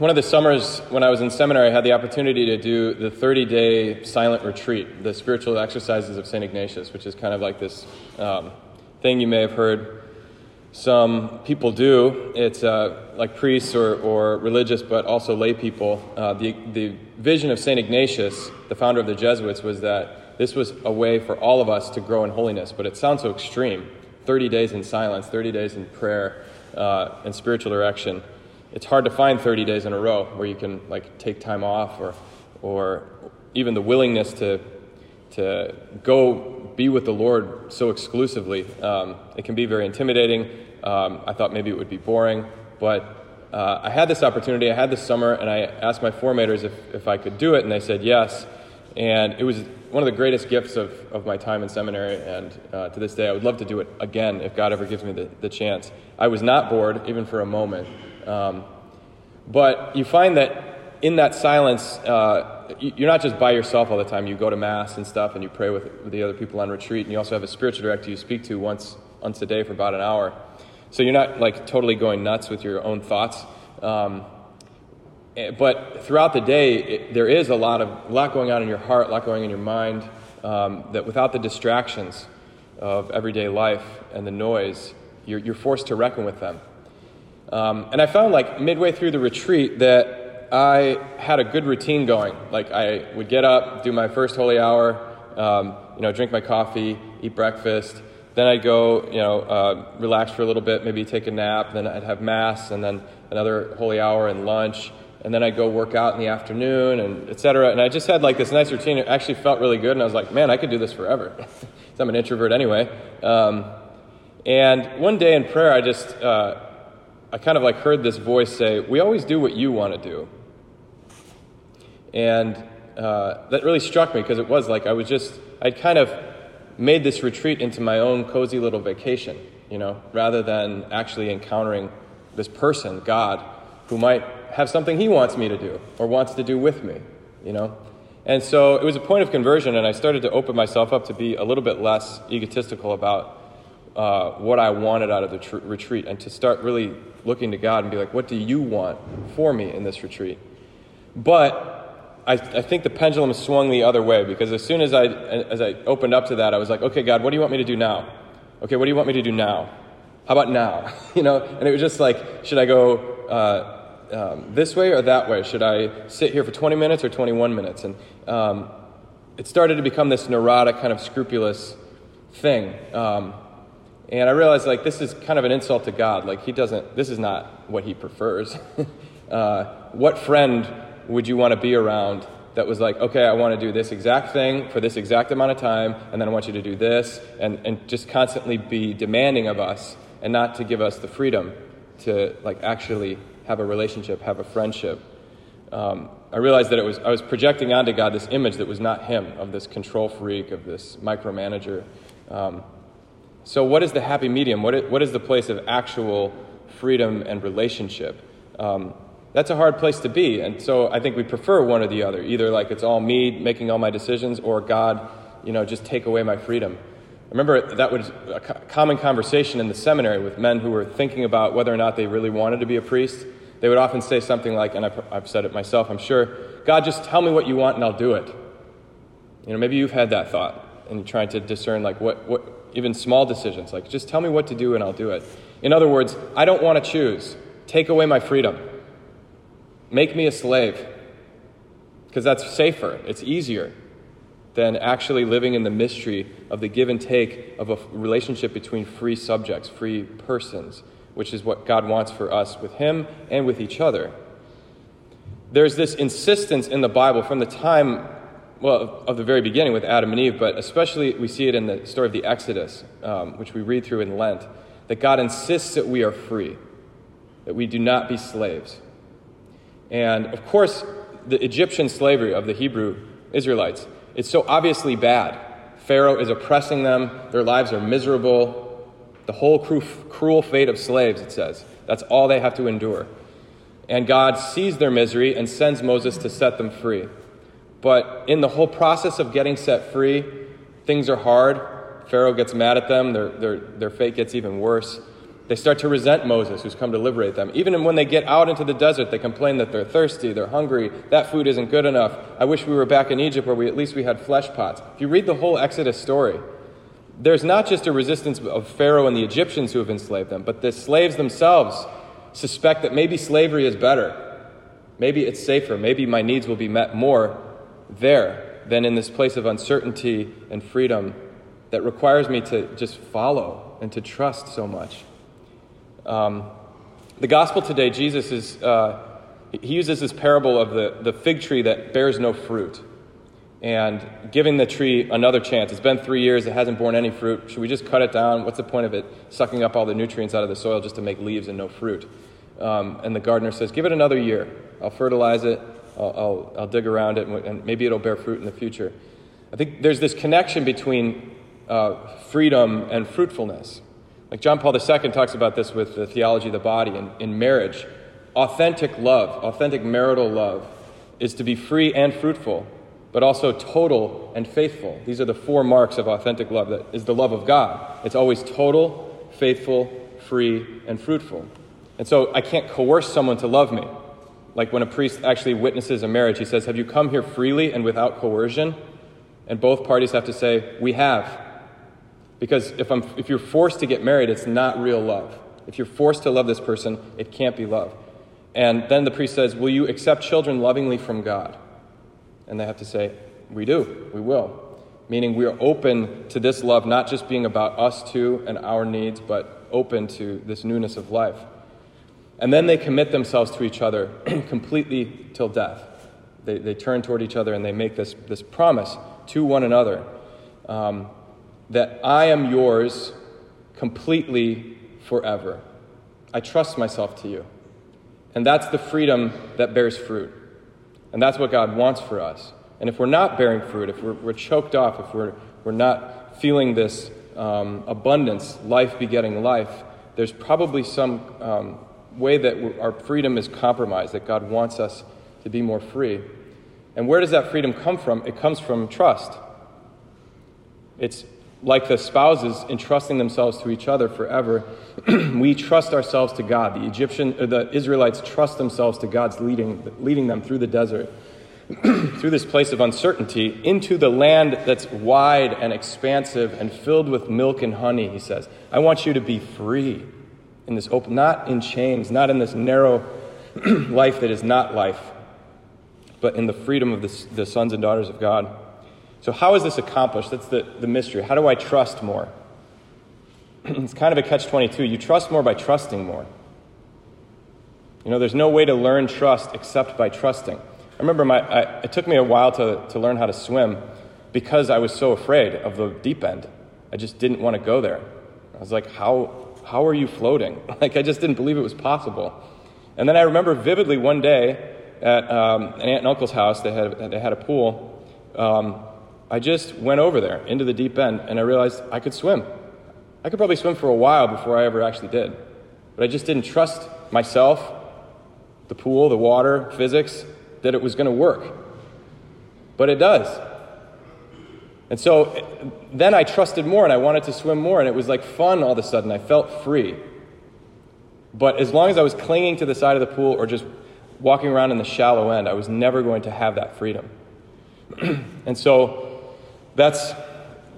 one of the summers when I was in seminary, I had the opportunity to do the 30 day silent retreat, the spiritual exercises of St. Ignatius, which is kind of like this um, thing you may have heard some people do. It's uh, like priests or, or religious, but also lay people. Uh, the, the vision of St. Ignatius, the founder of the Jesuits, was that this was a way for all of us to grow in holiness, but it sounds so extreme 30 days in silence, 30 days in prayer uh, and spiritual direction it's hard to find 30 days in a row where you can like take time off or or even the willingness to to go be with the Lord so exclusively. Um, it can be very intimidating. Um, I thought maybe it would be boring, but uh, I had this opportunity. I had this summer, and I asked my formators if, if I could do it, and they said yes. And it was one of the greatest gifts of, of my time in seminary, and uh, to this day, I would love to do it again if God ever gives me the, the chance. I was not bored, even for a moment. Um, but you find that in that silence, uh, you're not just by yourself all the time. You go to Mass and stuff, and you pray with, with the other people on retreat, and you also have a spiritual director you speak to once, once a day for about an hour. So you're not like totally going nuts with your own thoughts. Um, eh, but throughout the day, it, there is a lot of a lot going on in your heart, a lot going on in your mind. Um, that without the distractions of everyday life and the noise, you're, you're forced to reckon with them. Um, and I found like midway through the retreat that I had a good routine going. Like I would get up, do my first holy hour, um, you know, drink my coffee, eat breakfast. Then I'd go, you know, uh, relax for a little bit, maybe take a nap. Then I'd have mass, and then another holy hour and lunch. And then I'd go work out in the afternoon, and etc. And I just had like this nice routine. It actually felt really good, and I was like, man, I could do this forever. I'm an introvert anyway. Um, and one day in prayer, I just uh, I kind of like heard this voice say, We always do what you want to do. And uh, that really struck me because it was like I was just, I'd kind of made this retreat into my own cozy little vacation, you know, rather than actually encountering this person, God, who might have something he wants me to do or wants to do with me, you know. And so it was a point of conversion, and I started to open myself up to be a little bit less egotistical about uh, what I wanted out of the tr- retreat and to start really looking to God and be like, what do you want for me in this retreat? But I, I think the pendulum swung the other way because as soon as I, as I opened up to that, I was like, okay, God, what do you want me to do now? Okay, what do you want me to do now? How about now? you know, and it was just like, should I go uh, um, this way or that way? Should I sit here for 20 minutes or 21 minutes? And um, it started to become this neurotic, kind of scrupulous thing. Um, and I realized like this is kind of an insult to God. Like he doesn't, this is not what he prefers. uh, what friend would you want to be around that was like, okay, I want to do this exact thing for this exact amount of time, and then I want you to do this, and, and just constantly be demanding of us and not to give us the freedom to like actually have a relationship, have a friendship. Um, I realized that it was, I was projecting onto God this image that was not Him, of this control freak, of this micromanager. Um, so, what is the happy medium? What is, what is the place of actual freedom and relationship? Um, that's a hard place to be. And so I think we prefer one or the other. Either like it's all me making all my decisions, or God, you know, just take away my freedom. I remember that was a common conversation in the seminary with men who were thinking about whether or not they really wanted to be a priest. They would often say something like, and I've said it myself, I'm sure, God, just tell me what you want and I'll do it. You know, maybe you've had that thought and trying to discern, like, what, what, even small decisions, like just tell me what to do and I'll do it. In other words, I don't want to choose. Take away my freedom. Make me a slave. Because that's safer, it's easier than actually living in the mystery of the give and take of a relationship between free subjects, free persons, which is what God wants for us with Him and with each other. There's this insistence in the Bible from the time well, of the very beginning with Adam and Eve, but especially we see it in the story of the Exodus, um, which we read through in Lent, that God insists that we are free, that we do not be slaves. And of course, the Egyptian slavery of the Hebrew Israelites, it's so obviously bad. Pharaoh is oppressing them, their lives are miserable. The whole cruel fate of slaves, it says. That's all they have to endure. And God sees their misery and sends Moses to set them free. But in the whole process of getting set free, things are hard. Pharaoh gets mad at them, their, their, their fate gets even worse. They start to resent Moses, who's come to liberate them. Even when they get out into the desert, they complain that they're thirsty, they're hungry, that food isn't good enough. I wish we were back in Egypt where we, at least we had flesh pots. If you read the whole Exodus story, there's not just a resistance of Pharaoh and the Egyptians who have enslaved them, but the slaves themselves suspect that maybe slavery is better. Maybe it's safer. Maybe my needs will be met more there than in this place of uncertainty and freedom that requires me to just follow and to trust so much. Um, the gospel today, Jesus is, uh, he uses this parable of the, the fig tree that bears no fruit and giving the tree another chance. It's been three years, it hasn't borne any fruit. Should we just cut it down? What's the point of it sucking up all the nutrients out of the soil just to make leaves and no fruit? Um, and the gardener says, Give it another year. I'll fertilize it, I'll, I'll, I'll dig around it, and maybe it'll bear fruit in the future. I think there's this connection between uh, freedom and fruitfulness. Like John Paul II talks about this with the theology of the body and in marriage. Authentic love, authentic marital love, is to be free and fruitful, but also total and faithful. These are the four marks of authentic love that is the love of God. It's always total, faithful, free, and fruitful. And so I can't coerce someone to love me. Like when a priest actually witnesses a marriage, he says, Have you come here freely and without coercion? And both parties have to say, We have. Because if, I'm, if you're forced to get married, it's not real love. If you're forced to love this person, it can't be love. And then the priest says, Will you accept children lovingly from God? And they have to say, We do, we will. Meaning we are open to this love not just being about us two and our needs, but open to this newness of life. And then they commit themselves to each other completely till death. They, they turn toward each other and they make this, this promise to one another. Um, that I am yours completely forever. I trust myself to you. And that's the freedom that bears fruit. And that's what God wants for us. And if we're not bearing fruit, if we're, we're choked off, if we're, we're not feeling this um, abundance, life begetting life, there's probably some um, way that our freedom is compromised, that God wants us to be more free. And where does that freedom come from? It comes from trust. It's like the spouses entrusting themselves to each other forever, we trust ourselves to God. The Egyptian, uh, the Israelites trust themselves to God's leading, leading them through the desert, through this place of uncertainty, into the land that's wide and expansive and filled with milk and honey. He says, "I want you to be free in this open, not in chains, not in this narrow life that is not life, but in the freedom of the, the sons and daughters of God." So, how is this accomplished? That's the, the mystery. How do I trust more? it's kind of a catch 22. You trust more by trusting more. You know, there's no way to learn trust except by trusting. I remember my, I, it took me a while to, to learn how to swim because I was so afraid of the deep end. I just didn't want to go there. I was like, how, how are you floating? Like, I just didn't believe it was possible. And then I remember vividly one day at um, an aunt and uncle's house, they had, they had a pool. Um, I just went over there into the deep end and I realized I could swim. I could probably swim for a while before I ever actually did. But I just didn't trust myself, the pool, the water, physics, that it was going to work. But it does. And so then I trusted more and I wanted to swim more, and it was like fun all of a sudden. I felt free. But as long as I was clinging to the side of the pool or just walking around in the shallow end, I was never going to have that freedom. and so that's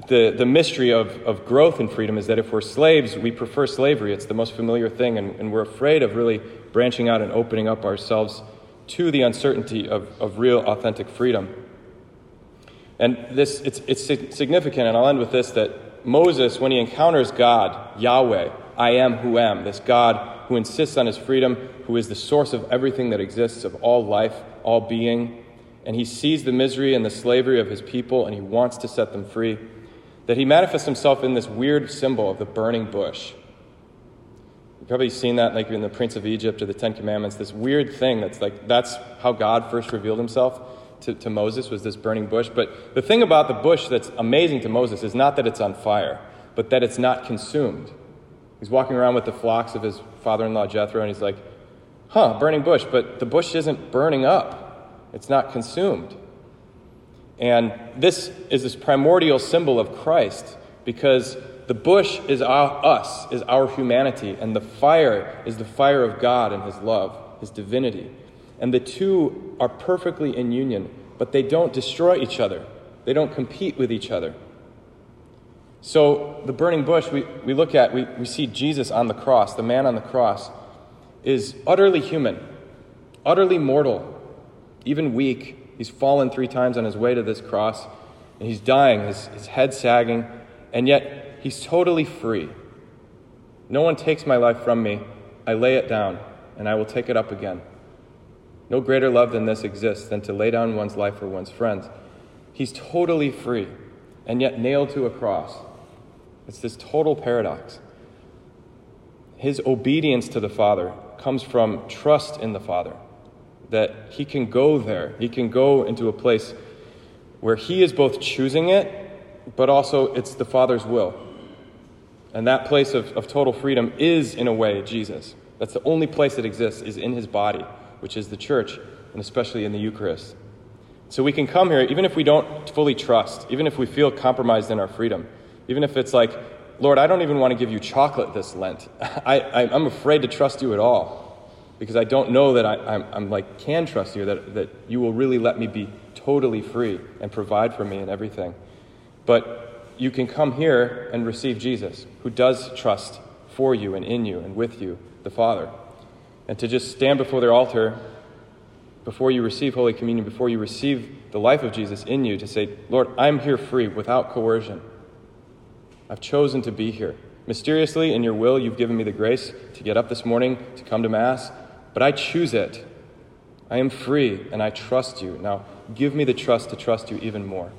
the, the mystery of, of growth and freedom is that if we're slaves, we prefer slavery. It's the most familiar thing, and, and we're afraid of really branching out and opening up ourselves to the uncertainty of, of real, authentic freedom. And this, it's, it's significant, and I'll end with this that Moses, when he encounters God, Yahweh, I am who am, this God who insists on his freedom, who is the source of everything that exists, of all life, all being, and he sees the misery and the slavery of his people and he wants to set them free, that he manifests himself in this weird symbol of the burning bush. You've probably seen that like in the Prince of Egypt or the Ten Commandments, this weird thing that's like that's how God first revealed himself to, to Moses was this burning bush. But the thing about the bush that's amazing to Moses is not that it's on fire, but that it's not consumed. He's walking around with the flocks of his father in law Jethro, and he's like, huh, burning bush, but the bush isn't burning up it's not consumed. And this is this primordial symbol of Christ because the bush is our, us, is our humanity, and the fire is the fire of God and His love, His divinity. And the two are perfectly in union, but they don't destroy each other, they don't compete with each other. So, the burning bush we, we look at, we, we see Jesus on the cross, the man on the cross, is utterly human, utterly mortal, even weak. He's fallen three times on his way to this cross, and he's dying, his, his head sagging, and yet he's totally free. No one takes my life from me. I lay it down, and I will take it up again. No greater love than this exists than to lay down one's life for one's friends. He's totally free, and yet nailed to a cross. It's this total paradox. His obedience to the Father comes from trust in the Father, that he can go there, he can go into a place where he is both choosing it, but also it's the Father's will. And that place of, of total freedom is, in a way, Jesus. That's the only place that exists, is in his body, which is the church, and especially in the Eucharist. So we can come here, even if we don't fully trust, even if we feel compromised in our freedom, even if it's like, Lord, I don't even want to give you chocolate this Lent. I, am afraid to trust you at all because I don't know that I, I'm, I'm like, can trust you, that, that you will really let me be totally free and provide for me and everything. But you can come here and receive Jesus, who does trust for you and in you and with you, the Father. And to just stand before their altar before you receive Holy Communion, before you receive the life of Jesus in you, to say, Lord, I'm here free without coercion. I've chosen to be here. Mysteriously, in your will, you've given me the grace to get up this morning, to come to Mass, but I choose it. I am free and I trust you. Now, give me the trust to trust you even more.